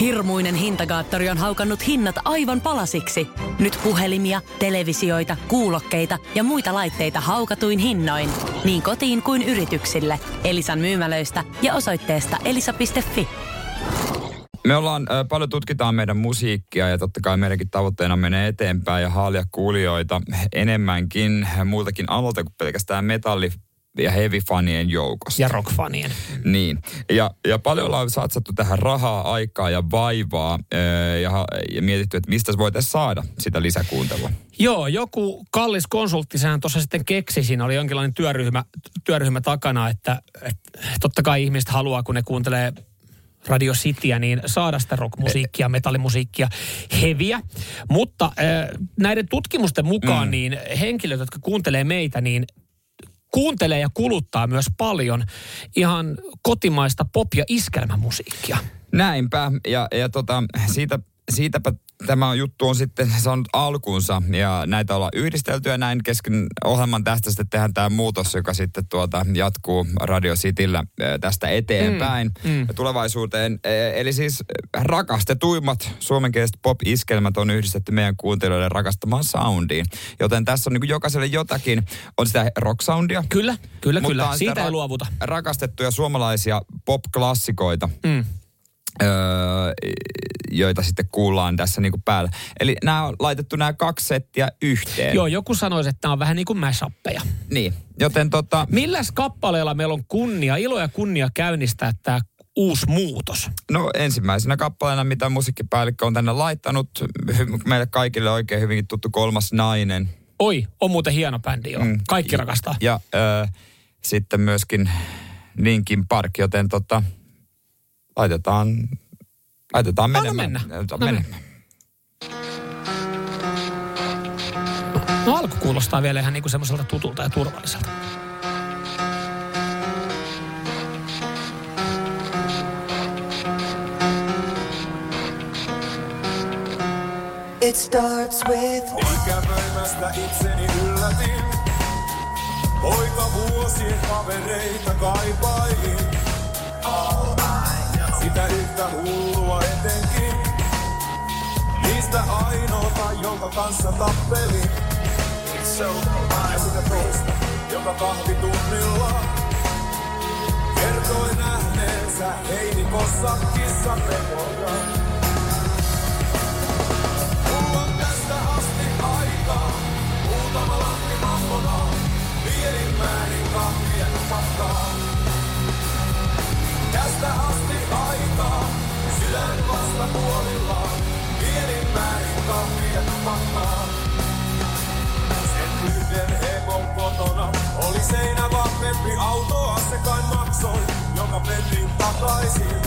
Hirmuinen hintakaattori on haukannut hinnat aivan palasiksi. Nyt puhelimia, televisioita, kuulokkeita ja muita laitteita haukatuin hinnoin. Niin kotiin kuin yrityksille. Elisan myymälöistä ja osoitteesta elisa.fi. Me ollaan äh, paljon tutkitaan meidän musiikkia ja totta kai meidänkin tavoitteena menee eteenpäin ja haalia kuulijoita enemmänkin muutakin alalta kuin pelkästään metalli ja heavy-fanien joukosta. Ja rock-fanien. Niin. Ja, ja paljon ollaan satsattu tähän rahaa, aikaa ja vaivaa ja, ja mietitty, että mistä voitaisiin saada sitä lisäkuuntelua. Joo, joku kallis konsultti sehän tuossa sitten keksi, siinä oli jonkinlainen työryhmä, työryhmä takana, että, että totta kai ihmiset haluaa, kun ne kuuntelee Radio Cityä, niin saada sitä rockmusiikkia, metallimusiikkia, heviä. Mutta äh, näiden tutkimusten mukaan, mm. niin henkilöt, jotka kuuntelee meitä, niin kuuntelee ja kuluttaa myös paljon ihan kotimaista pop- ja iskelmämusiikkia. Näinpä, ja, ja tota, siitä, siitäpä tämä juttu on sitten saanut alkuunsa ja näitä ollaan yhdistelty ja näin kesken ohjelman tästä sitten tehdään tämä muutos, joka sitten tuota jatkuu Radio Cityllä tästä eteenpäin mm, mm. tulevaisuuteen. Eli siis rakastetuimmat suomenkieliset pop-iskelmät on yhdistetty meidän kuuntelijoiden rakastamaan soundiin. Joten tässä on niin jokaiselle jotakin. On sitä rock-soundia. Kyllä, kyllä, kyllä. Siitä ei luovuta. Rakastettuja suomalaisia pop-klassikoita. Mm öö, joita sitten kuullaan tässä niin kuin päällä. Eli nämä on laitettu nämä kaksi settiä yhteen. Joo, joku sanoisi, että tämä on vähän niin kuin mashappeja. Niin, joten tota... Milläs kappaleella meillä on kunnia, ilo ja kunnia käynnistää tämä uusi muutos? No ensimmäisenä kappaleena, mitä musiikkipäällikkö on tänne laittanut, meille kaikille oikein hyvinkin tuttu kolmas nainen. Oi, on muuten hieno bändi joo. Mm. Kaikki rakastaa. Ja öö, sitten myöskin Linkin Park, joten tota, laitetaan, laitetaan menemään. No, mennä. No, mennä. No alku kuulostaa vielä ihan niinku semmoiselta tutulta ja turvalliselta. It starts with... Ikäpäivästä itseni yllätin. Poika vuosien kavereita kaipailin. Sitä yhtä hullua etenkin. Niistä ainoata, jonka kanssa tappeli. Ja sitä toista, joka kahvitunnilla kertoi nähneensä heinikossa kissapekoja. Mulla on tästä asti vasta puolillaan, pienin määrin kahvia tupakkaa. Sen yhden hemon kotona oli seinä vahvempi autoa, se kai maksoi, joka pennin takaisin.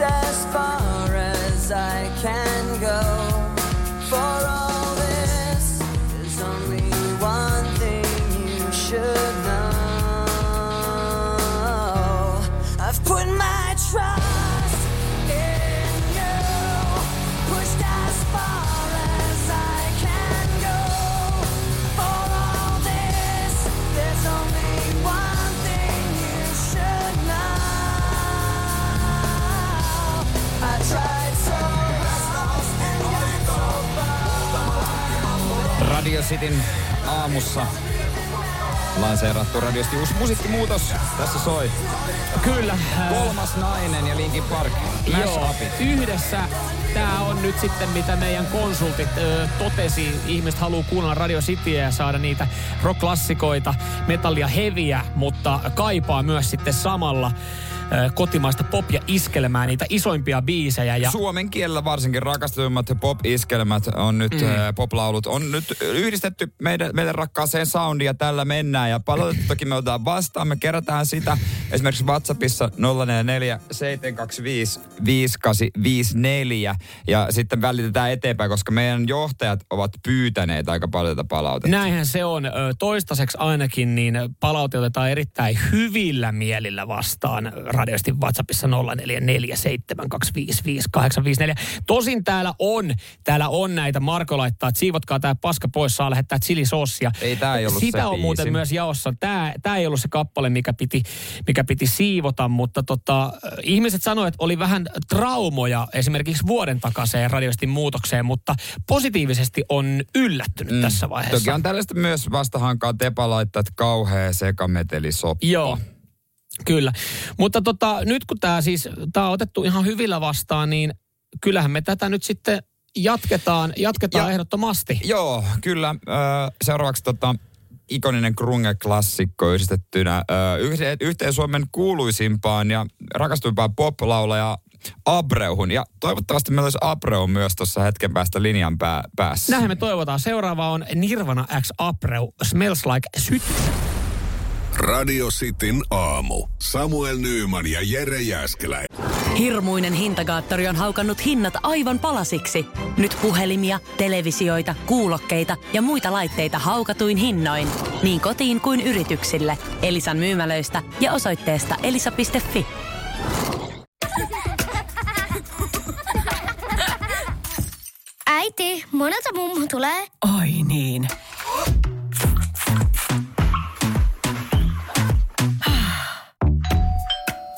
As far as I can go. Cityn aamussa lanseerattu radiosti uusi musiikkimuutos. Tässä soi. Kyllä. Kolmas nainen ja Linkin Park. Joo, yhdessä tämä on nyt sitten, mitä meidän konsultit ö, totesi. Ihmiset haluaa kuunnella Radio Cityä ja saada niitä rock-klassikoita, metallia heviä, mutta kaipaa myös sitten samalla kotimaista pop- ja iskelmää, niitä isoimpia biisejä. Ja... Suomen kielellä varsinkin rakastuimmat pop-iskelmät on nyt, mm. poplaulut on nyt yhdistetty meidän, meidän rakkaaseen soundiin ja tällä mennään. Ja palautetta toki me otetaan vastaan, me kerätään sitä esimerkiksi WhatsAppissa 044 725 5854 ja sitten välitetään eteenpäin, koska meidän johtajat ovat pyytäneet aika paljon tätä palautetta. Näinhän se on. Toistaiseksi ainakin niin palaute otetaan erittäin hyvillä mielillä vastaan radiosti WhatsAppissa 0447255854. Tosin täällä on, täällä on näitä, Marko laittaa, että siivotkaa tämä paska pois, saa lähettää chilisossia. Ei tämä ei ollut Sitä se on biisi. muuten myös jaossa. Tämä, tämä ei ollut se kappale, mikä piti, mikä piti siivota, mutta tota, ihmiset sanoivat, että oli vähän traumoja esimerkiksi vuoden takaiseen radioistin muutokseen, mutta positiivisesti on yllättynyt mm. tässä vaiheessa. Toki on tällaista myös vastahankaa Tepa laittaa, että kauhea sekametelisoppa. Joo. Kyllä. Mutta tota, nyt kun tämä siis, tämä on otettu ihan hyvillä vastaan, niin kyllähän me tätä nyt sitten jatketaan, jatketaan Ja- ehdottomasti. Joo, kyllä. Seuraavaksi tota, ikoninen Krunge-klassikko yhdistettynä yhteen Suomen kuuluisimpaan ja rakastuimpaan pop-laulaja Abreuhun. Ja toivottavasti meillä olisi Abreu myös tuossa hetken päästä linjan pää- päässä. Näinhän me toivotaan. Seuraava on Nirvana X Apreu, Smells Like Syty. Radio Cityn aamu. Samuel Nyyman ja Jere Jäskelä. Hirmuinen hintakaattori on haukannut hinnat aivan palasiksi. Nyt puhelimia, televisioita, kuulokkeita ja muita laitteita haukatuin hinnoin. Niin kotiin kuin yrityksille. Elisan myymälöistä ja osoitteesta elisa.fi. Äiti, monelta mummu tulee? Oi niin.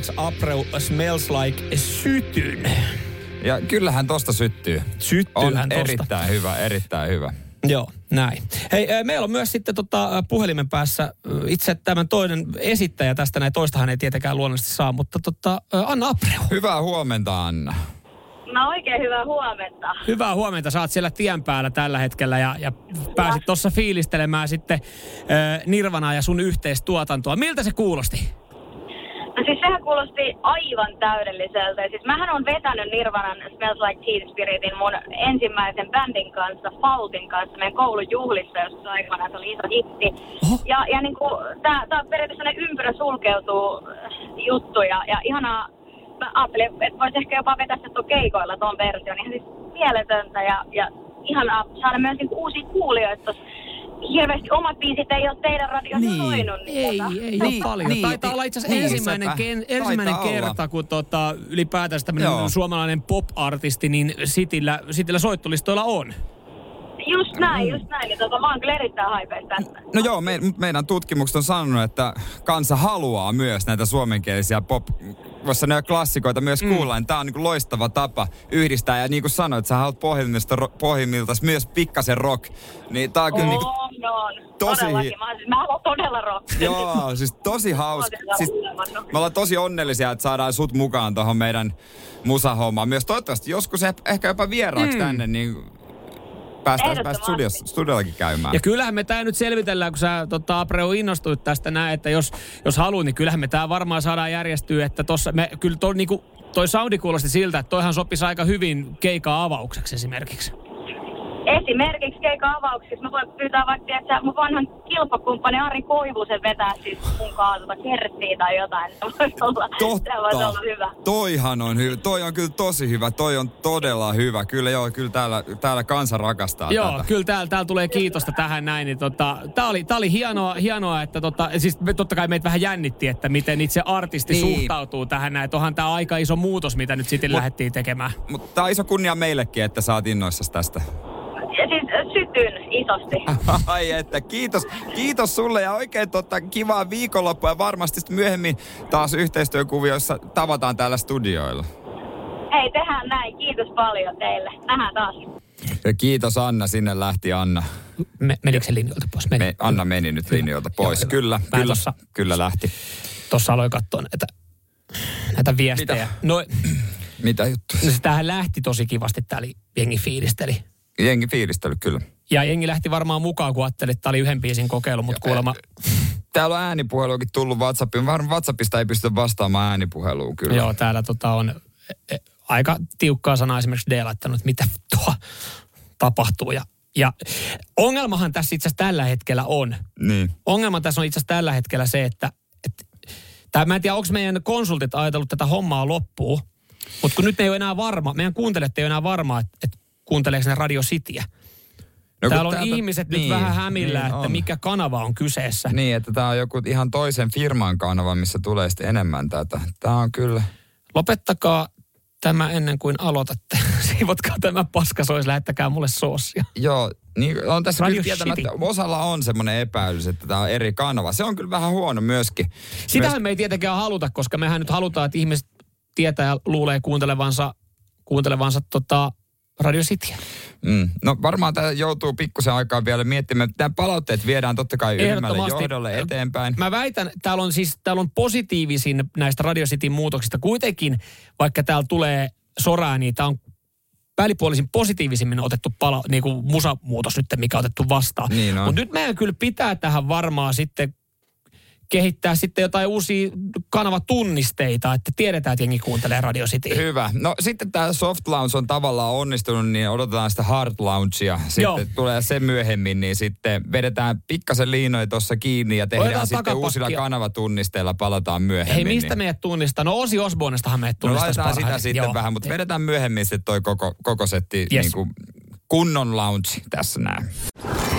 X Apreu Smells Like Sytyn. Ja kyllähän tosta syttyy. On Syttyyhän tosta. erittäin hyvä, erittäin hyvä. Joo, näin. Hei, meillä on myös sitten tota, puhelimen päässä itse tämän toinen esittäjä tästä, näin toistahan ei tietenkään luonnollisesti saa, mutta tota, Anna Apreu. Hyvää huomenta, Anna. No oikein hyvää huomenta. Hyvää huomenta, sä oot siellä tien päällä tällä hetkellä ja, ja pääsit tuossa fiilistelemään sitten äh, Nirvanaa ja sun yhteistuotantoa. Miltä se kuulosti? Siis sehän kuulosti aivan täydelliseltä. Ja Siis mähän on vetänyt Nirvanan Smells Like Teen Spiritin mun ensimmäisen bändin kanssa, Faultin kanssa, meidän koulun juhlissa, jossa aikana se oli iso hitti. Oho. Ja, ja niin kuin, tää, tää periaatteessa ympyrä sulkeutuu äh, juttu ja, ja ihanaa, mä ajattelin, että voisi ehkä jopa vetää se tuon keikoilla ton version. Ihan siis mieletöntä ja, ja ihanaa saada myös niin uusia kuulijoita tossa. Hirveästi omat biisit ei ole teidän radiossa Niin. soinut. Niin Ei, tota. ei Niin, ole paljon. niin, Taitaa olla itse asiassa niin, ensimmäinen, ken, ensimmäinen kerta, olla. kun tota, ylipäätään tämmöinen Joo. suomalainen pop-artisti, niin Sitillä, Sitillä soittolistoilla on. Just näin, just näin. Ja tota, mä oon kyllä erittäin haipeissa tästä. No joo, me, meidän tutkimukset on sanonut, että kansa haluaa myös näitä suomenkielisiä pop voisi sanoa klassikoita myös mm. kuulla, niin tämä on niin loistava tapa yhdistää. Ja niin kuin sanoit, sä haluat pohjimmilta, pohjimmilta myös pikkasen rock. Niin tää on kyllä niin kuin, On, on. tosi Todellakin. hi- Mä, siis, mä haluan todella rockia. Joo, siis tosi hauska. Siis, me ollaan tosi onnellisia, että saadaan sut mukaan tuohon meidän musahommaan. Myös toivottavasti joskus eh- ehkä jopa vieraaksi mm. tänne, niin päästään päästä studiossa, studiollakin käymään. Ja kyllähän me tämä nyt selvitellään, kun sä tota, Abreu innostuit tästä näin, että jos, jos haluat, niin kyllähän me tämä varmaan saadaan järjestyä, että tossa me, kyllä to, niinku, toi soundi kuulosti siltä, että toihan sopisi aika hyvin keikaa avaukseksi esimerkiksi. Esimerkiksi keikan avauksessa mä voin pyytää vaikka, että mun vanhan kilpakumppani Ari Koivusen vetää siis mun kanssa tota kerttiä tai jotain. Se voisi olla, se voisi olla hyvä. Toihan on hyvä. Toi on kyllä tosi hyvä. Toi on todella hyvä. Kyllä joo, kyllä täällä, täällä kansa rakastaa Joo, tätä. kyllä täällä, täällä tulee kiitosta tähän näin. Niin tota, tää oli, tää oli hienoa, hienoa, että tota, siis me, totta kai meitä vähän jännitti, että miten itse artisti Niin. suhtautuu tähän näin. Että onhan tää aika iso muutos, mitä nyt sitten lähdettiin tekemään. Mutta tää on iso kunnia meillekin, että sä oot innoissasi tästä. Siis äh, sytyn isosti. Ai että, kiitos, kiitos sulle ja oikein totta, kivaa viikonloppua ja varmasti myöhemmin taas yhteistyökuvioissa tavataan täällä studioilla. Hei, tehdään näin. Kiitos paljon teille. Nähdään taas. Ja kiitos Anna, sinne lähti Anna. Me, menikö se linjoilta pois? Meni. Me, Anna meni nyt linjoilta pois. Joo, kyllä, kyllä, tossa- kyllä lähti. Tuossa aloin katsoa näitä, näitä viestejä. Mitä? No, Mitä juttu? no se tähän lähti tosi kivasti, täällä jengi fiilisteli. Jengi fiilistely, kyllä. Ja jengi lähti varmaan mukaan, kun ajatteli, että tämä oli yhden biisin kokeilu, mutta kuulemma... Täällä on äänipuheluakin tullut WhatsAppiin. Varmaan WhatsAppista ei pysty vastaamaan äänipuheluun kyllä. Joo, täällä tota on e, e, aika tiukkaa sanaa esimerkiksi D laittanut, että mitä tuo tapahtuu. Ja, ja ongelmahan tässä itse asiassa tällä hetkellä on. Niin. Ongelma tässä on itse asiassa tällä hetkellä se, että, että tai mä en tiedä, onko meidän konsultit ajatellut tätä hommaa loppuun, mutta kun nyt ei ole enää varma, meidän kuuntelijat ei ole enää varma, että, että kuunteleeko ne Radio Cityä. No, Täällä on täältä- ihmiset niin, nyt vähän hämillä, niin että on. mikä kanava on kyseessä. Niin, että tämä on joku ihan toisen firman kanava, missä tulee sitten enemmän tätä. Tämä on kyllä... Lopettakaa tämä ennen kuin aloitatte. Siivotkaa tämä paska sois, lähettäkää mulle soossia. Joo, niin on tässä Radio kyllä tietämättä, osalla on semmoinen epäilys, että tämä on eri kanava. Se on kyllä vähän huono myöskin. Sitähän me ei tietenkään haluta, koska mehän nyt halutaan, että ihmiset tietää ja luulee kuuntelevansa, kuuntelevansa tota Radio Cityä. Mm. No varmaan tämä joutuu pikkusen aikaa vielä miettimään. Tämä palautteet viedään totta kai ylimmälle johdolle eteenpäin. Mä väitän, täällä on siis täällä on positiivisin näistä Radio Cityn muutoksista. Kuitenkin, vaikka täällä tulee soraa, niin tämä on välipuolisin positiivisimmin otettu pala, niin kuin musamuutos nyt, mikä on otettu vastaan. Niin on. Mutta nyt meidän kyllä pitää tähän varmaan sitten kehittää sitten jotain uusia kanavatunnisteita, että tiedetään, että jengi kuuntelee Radio City. Hyvä. No sitten tämä soft lounge on tavallaan onnistunut, niin odotetaan sitä hard loungea. Sitten Joo. tulee se myöhemmin, niin sitten vedetään pikkasen liinoja tuossa kiinni ja tehdään Otetaan sitten takapakkia. uusilla kanavatunnisteilla, palataan myöhemmin. Hei, mistä niin. meidät tunnistaa? No Osi Osbornestahan meidät No tunnistaisi laitetaan sitä sitten Joo. vähän, mutta vedetään myöhemmin sitten toi koko, koko setti Yes. niin kuin kunnon lounge tässä näin.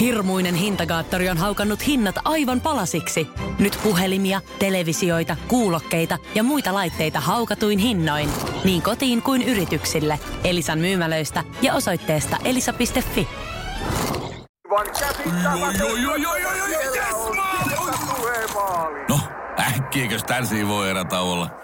Hirmuinen hintakaattori on haukannut hinnat aivan palasiksi. Nyt puhelimia, televisioita, kuulokkeita ja muita laitteita haukatuin hinnoin. Niin kotiin kuin yrityksille. Elisan myymälöistä ja osoitteesta elisa.fi. No, äkkiäkös tän voi erä olla?